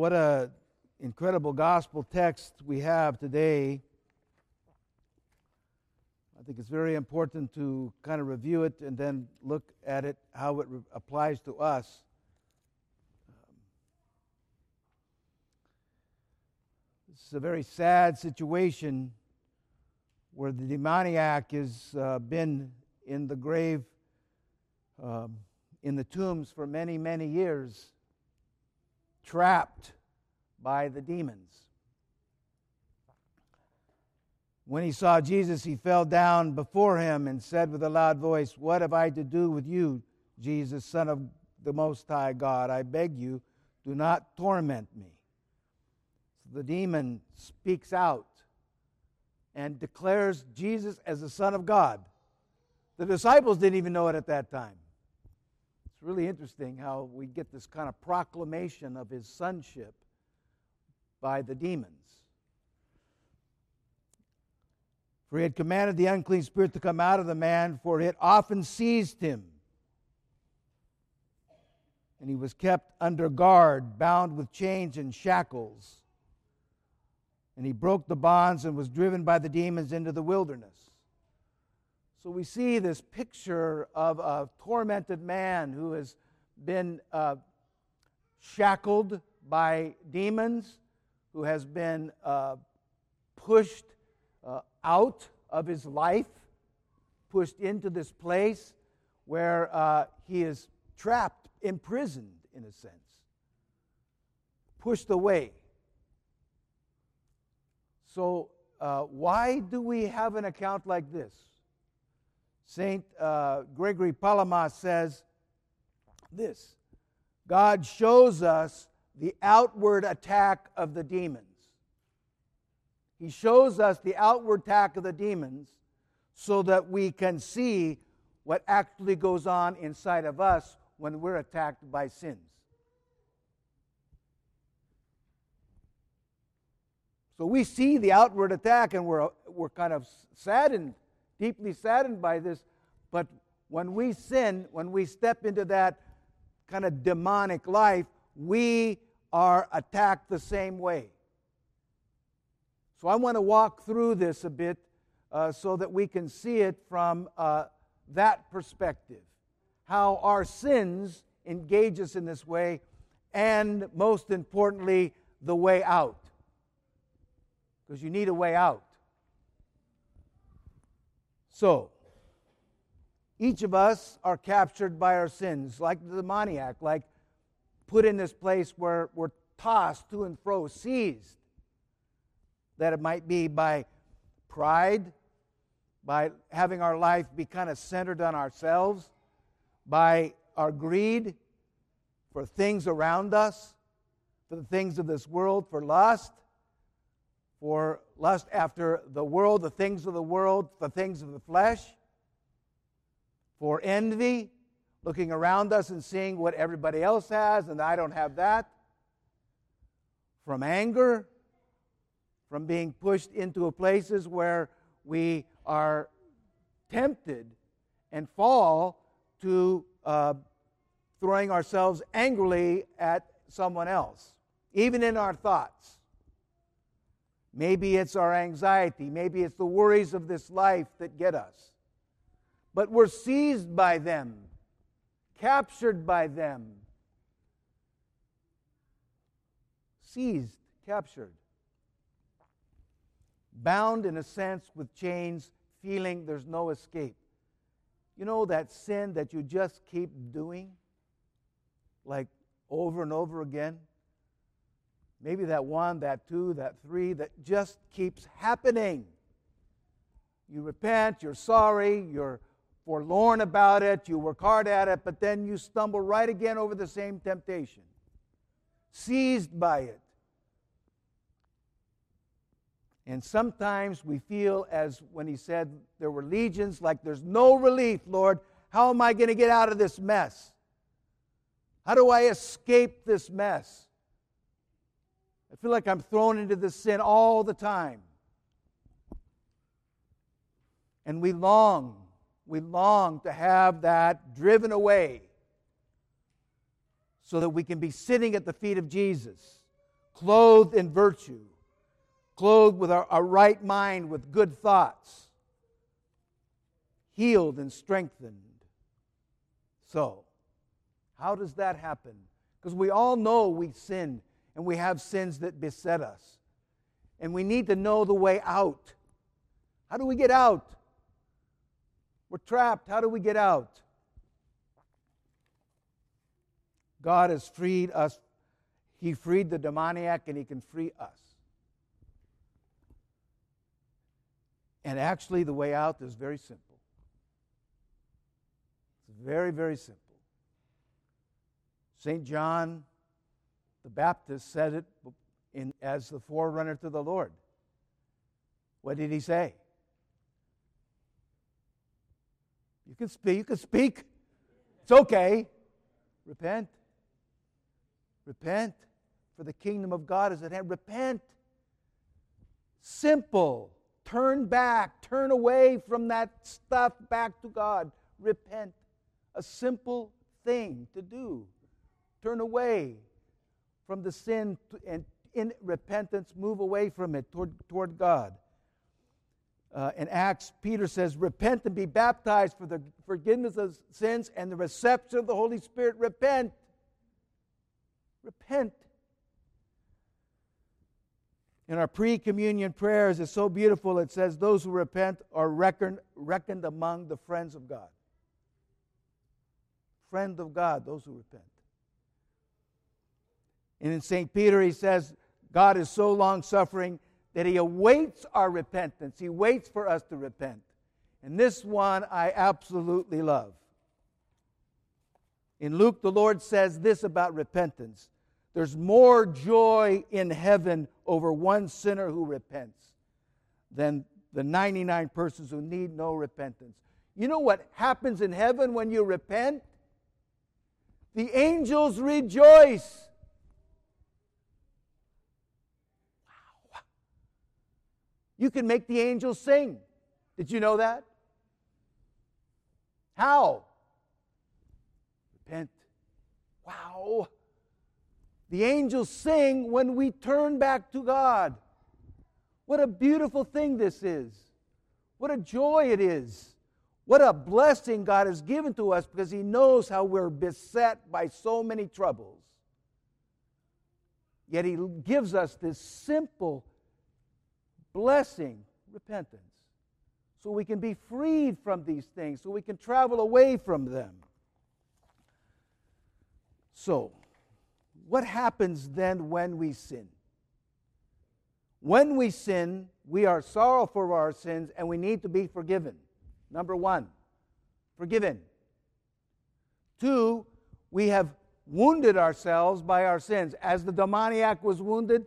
what a incredible gospel text we have today. I think it's very important to kind of review it and then look at it, how it re- applies to us. This is a very sad situation where the demoniac has uh, been in the grave, um, in the tombs for many, many years, trapped by the demons. When he saw Jesus, he fell down before him and said with a loud voice, What have I to do with you, Jesus, Son of the Most High God? I beg you, do not torment me. So the demon speaks out and declares Jesus as the Son of God. The disciples didn't even know it at that time. It's really interesting how we get this kind of proclamation of his sonship by the demons. For he had commanded the unclean spirit to come out of the man, for it often seized him. And he was kept under guard, bound with chains and shackles. And he broke the bonds and was driven by the demons into the wilderness. So we see this picture of a tormented man who has been uh, shackled by demons who has been uh, pushed uh, out of his life, pushed into this place where uh, he is trapped, imprisoned, in a sense, pushed away. So, uh, why do we have an account like this? Saint uh, Gregory Palamas says this God shows us the outward attack of the demons. He shows us the outward attack of the demons so that we can see what actually goes on inside of us when we're attacked by sins. So we see the outward attack and we're, we're kind of saddened, deeply saddened by this. But when we sin, when we step into that kind of demonic life, we are attacked the same way. So I want to walk through this a bit uh, so that we can see it from uh, that perspective. How our sins engage us in this way, and most importantly, the way out. Because you need a way out. So, each of us are captured by our sins, like the demoniac, like put in this place where we're tossed to and fro, seized. That it might be by pride, by having our life be kind of centered on ourselves, by our greed for things around us, for the things of this world, for lust, for lust after the world, the things of the world, the things of the flesh, for envy, looking around us and seeing what everybody else has, and I don't have that. From anger, from being pushed into places where we are tempted and fall to uh, throwing ourselves angrily at someone else, even in our thoughts. Maybe it's our anxiety, maybe it's the worries of this life that get us. But we're seized by them captured by them. Seized, captured. Bound in a sense with chains, feeling there's no escape. You know that sin that you just keep doing? Like over and over again? Maybe that one, that two, that three, that just keeps happening. You repent, you're sorry, you're forlorn about it, you work hard at it, but then you stumble right again over the same temptation, seized by it. And sometimes we feel, as when he said there were legions, like there's no relief, Lord. How am I going to get out of this mess? How do I escape this mess? I feel like I'm thrown into this sin all the time. And we long we long to have that driven away so that we can be sitting at the feet of Jesus, clothed in virtue, clothed with our, our right mind with good thoughts, healed and strengthened. So, how does that happen? Because we all know we sin and we have sins that beset us. And we need to know the way out. How do we get out? We're trapped. How do we get out? God has freed us. He freed the demoniac and he can free us. And actually, the way out is very simple. It's very, very simple. St. John the Baptist said it in, as the forerunner to the Lord. What did he say? You can speak. You can speak. It's okay. Repent. Repent, for the kingdom of God is at hand. Repent. Simple. Turn back. Turn away from that stuff back to God. Repent. A simple thing to do. Turn away from the sin and in repentance move away from it toward, toward God. Uh, in Acts, Peter says, Repent and be baptized for the forgiveness of sins and the reception of the Holy Spirit. Repent. Repent. In our pre communion prayers, it's so beautiful. It says, Those who repent are reckoned, reckoned among the friends of God. Friend of God, those who repent. And in St. Peter, he says, God is so long suffering that he awaits our repentance. He waits for us to repent. And this one I absolutely love. In Luke, the Lord says this about repentance there's more joy in heaven over one sinner who repents than the 99 persons who need no repentance. You know what happens in heaven when you repent? The angels rejoice. You can make the angels sing. Did you know that? How? Repent. Wow. The angels sing when we turn back to God. What a beautiful thing this is. What a joy it is. What a blessing God has given to us because He knows how we're beset by so many troubles. Yet He gives us this simple blessing, repentance, so we can be freed from these things, so we can travel away from them. So, what happens then when we sin? When we sin, we are sorrowful for our sins and we need to be forgiven. Number one, forgiven. Two, we have wounded ourselves by our sins. As the demoniac was wounded,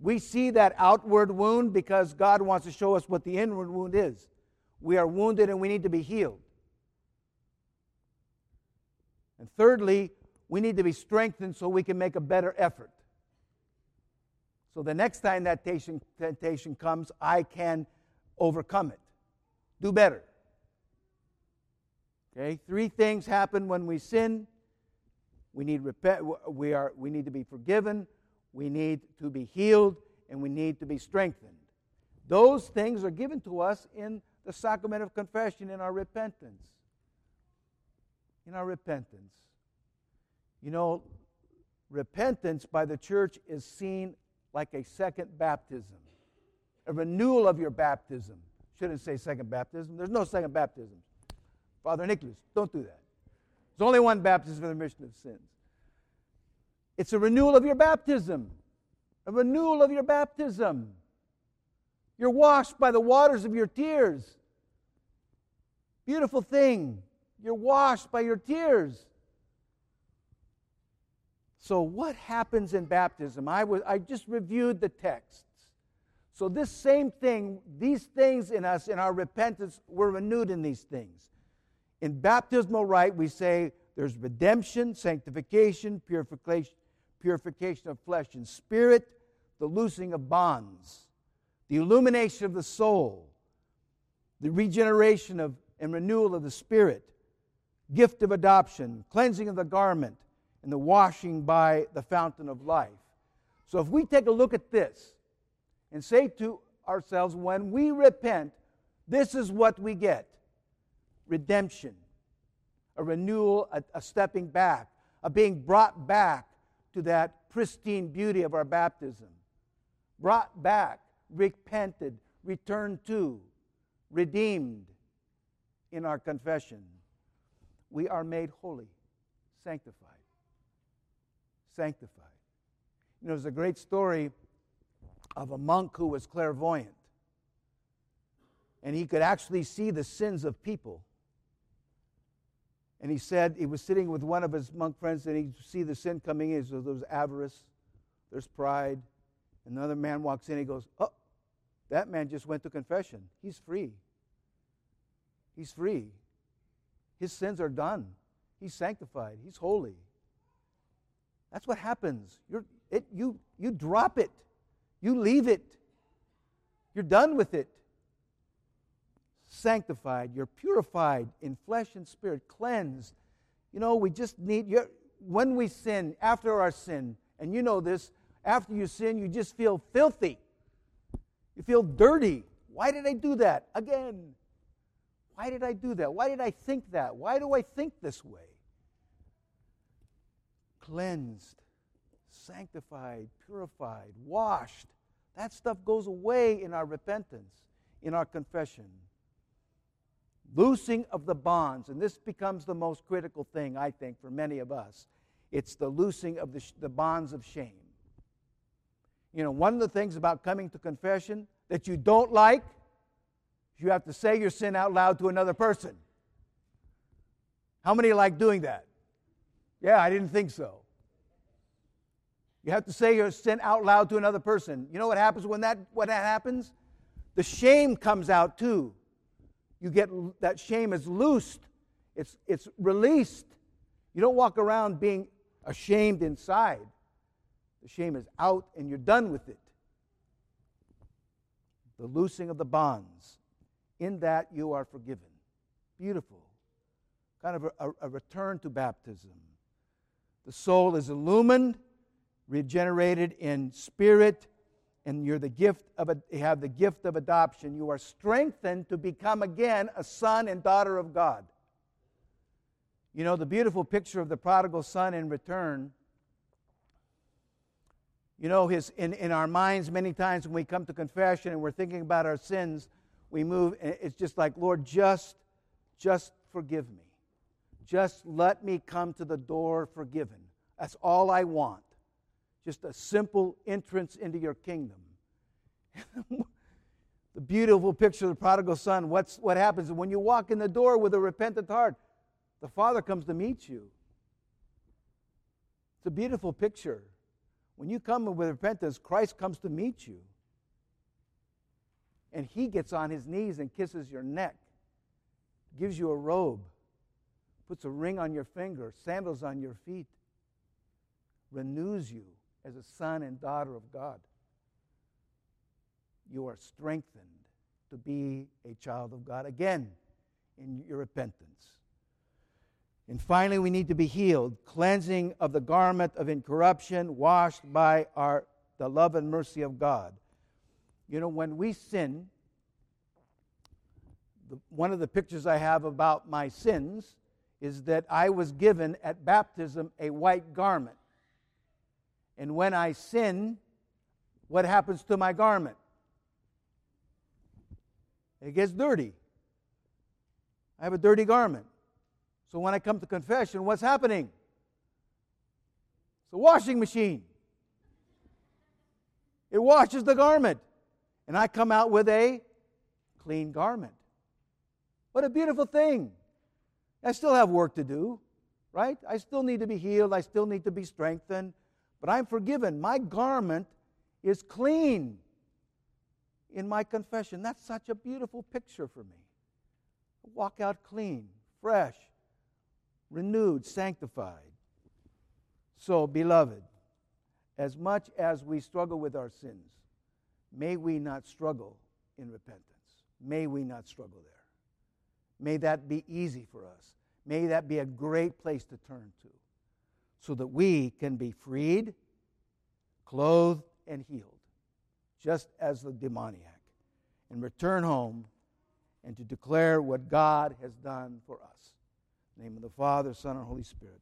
we see that outward wound because God wants to show us what the inward wound is. We are wounded and we need to be healed. And thirdly, we need to be strengthened so we can make a better effort. So the next time that temptation comes, I can overcome it. Do better. Okay? Three things happen when we sin. We need repent we are we need to be forgiven, we need to be healed, and we need to be strengthened. Those things are given to us in the sacrament of confession, in our repentance. In our repentance. You know, repentance by the church is seen like a second baptism, a renewal of your baptism. Shouldn't say second baptism. There's no second baptism. Father Nicholas, don't do that. There's only one baptism for the remission of sins. It's a renewal of your baptism, a renewal of your baptism. You're washed by the waters of your tears. Beautiful thing. You're washed by your tears. So, what happens in baptism? I, was, I just reviewed the texts. So, this same thing, these things in us, in our repentance, were renewed in these things. In baptismal rite, we say there's redemption, sanctification, purification, purification of flesh and spirit, the loosing of bonds, the illumination of the soul, the regeneration of and renewal of the spirit, gift of adoption, cleansing of the garment, and the washing by the fountain of life. So if we take a look at this and say to ourselves, when we repent, this is what we get redemption, a renewal, a, a stepping back, a being brought back to that pristine beauty of our baptism. Brought back, repented, returned to, redeemed in our confession. We are made holy, sanctified. Sanctified. You know, there's a great story of a monk who was clairvoyant. And he could actually see the sins of people. And he said he was sitting with one of his monk friends and he see the sin coming in. So there's avarice, there's pride. And Another man walks in, he goes, Oh, that man just went to confession. He's free. He's free. His sins are done. He's sanctified. He's holy. That's what happens. You're, it, you, you drop it, you leave it, you're done with it. Sanctified, you're purified in flesh and spirit, cleansed. You know, we just need, when we sin, after our sin, and you know this, after you sin, you just feel filthy. You feel dirty. Why did I do that? Again. Why did I do that? Why did I think that? Why do I think this way? Cleansed, sanctified, purified, washed. That stuff goes away in our repentance, in our confession. Loosing of the bonds, and this becomes the most critical thing, I think, for many of us. It's the loosing of the, the bonds of shame. You know, one of the things about coming to confession that you don't like is you have to say your sin out loud to another person. How many like doing that? Yeah, I didn't think so. You have to say your sin out loud to another person. You know what happens when that when that happens? The shame comes out too. You get that shame is loosed. It's it's released. You don't walk around being ashamed inside. The shame is out and you're done with it. The loosing of the bonds. In that you are forgiven. Beautiful. Kind of a, a return to baptism. The soul is illumined, regenerated in spirit, and you're the gift of you have the gift of adoption. You are strengthened to become again a son and daughter of God. You know, the beautiful picture of the prodigal son in return you know, his, in, in our minds, many times when we come to confession and we're thinking about our sins, we move, it's just like, Lord, just, just forgive me. Just let me come to the door forgiven. That's all I want. Just a simple entrance into your kingdom. the beautiful picture of the prodigal son, what's, what happens when you walk in the door with a repentant heart? The Father comes to meet you. It's a beautiful picture. When you come with repentance, Christ comes to meet you. And he gets on his knees and kisses your neck, gives you a robe, puts a ring on your finger, sandals on your feet, renews you as a son and daughter of God. You are strengthened to be a child of God again in your repentance. And finally, we need to be healed, cleansing of the garment of incorruption, washed by our, the love and mercy of God. You know, when we sin, the, one of the pictures I have about my sins is that I was given at baptism a white garment. And when I sin, what happens to my garment? It gets dirty. I have a dirty garment. So when I come to confession, what's happening? It's a washing machine. It washes the garment. And I come out with a clean garment. What a beautiful thing. I still have work to do, right? I still need to be healed. I still need to be strengthened. But I'm forgiven. My garment is clean in my confession. That's such a beautiful picture for me. Walk out clean, fresh, renewed, sanctified. So, beloved, as much as we struggle with our sins, may we not struggle in repentance. May we not struggle there. May that be easy for us. May that be a great place to turn to so that we can be freed, clothed and healed, just as the demoniac, and return home and to declare what God has done for us. name of the Father, Son, and Holy Spirit.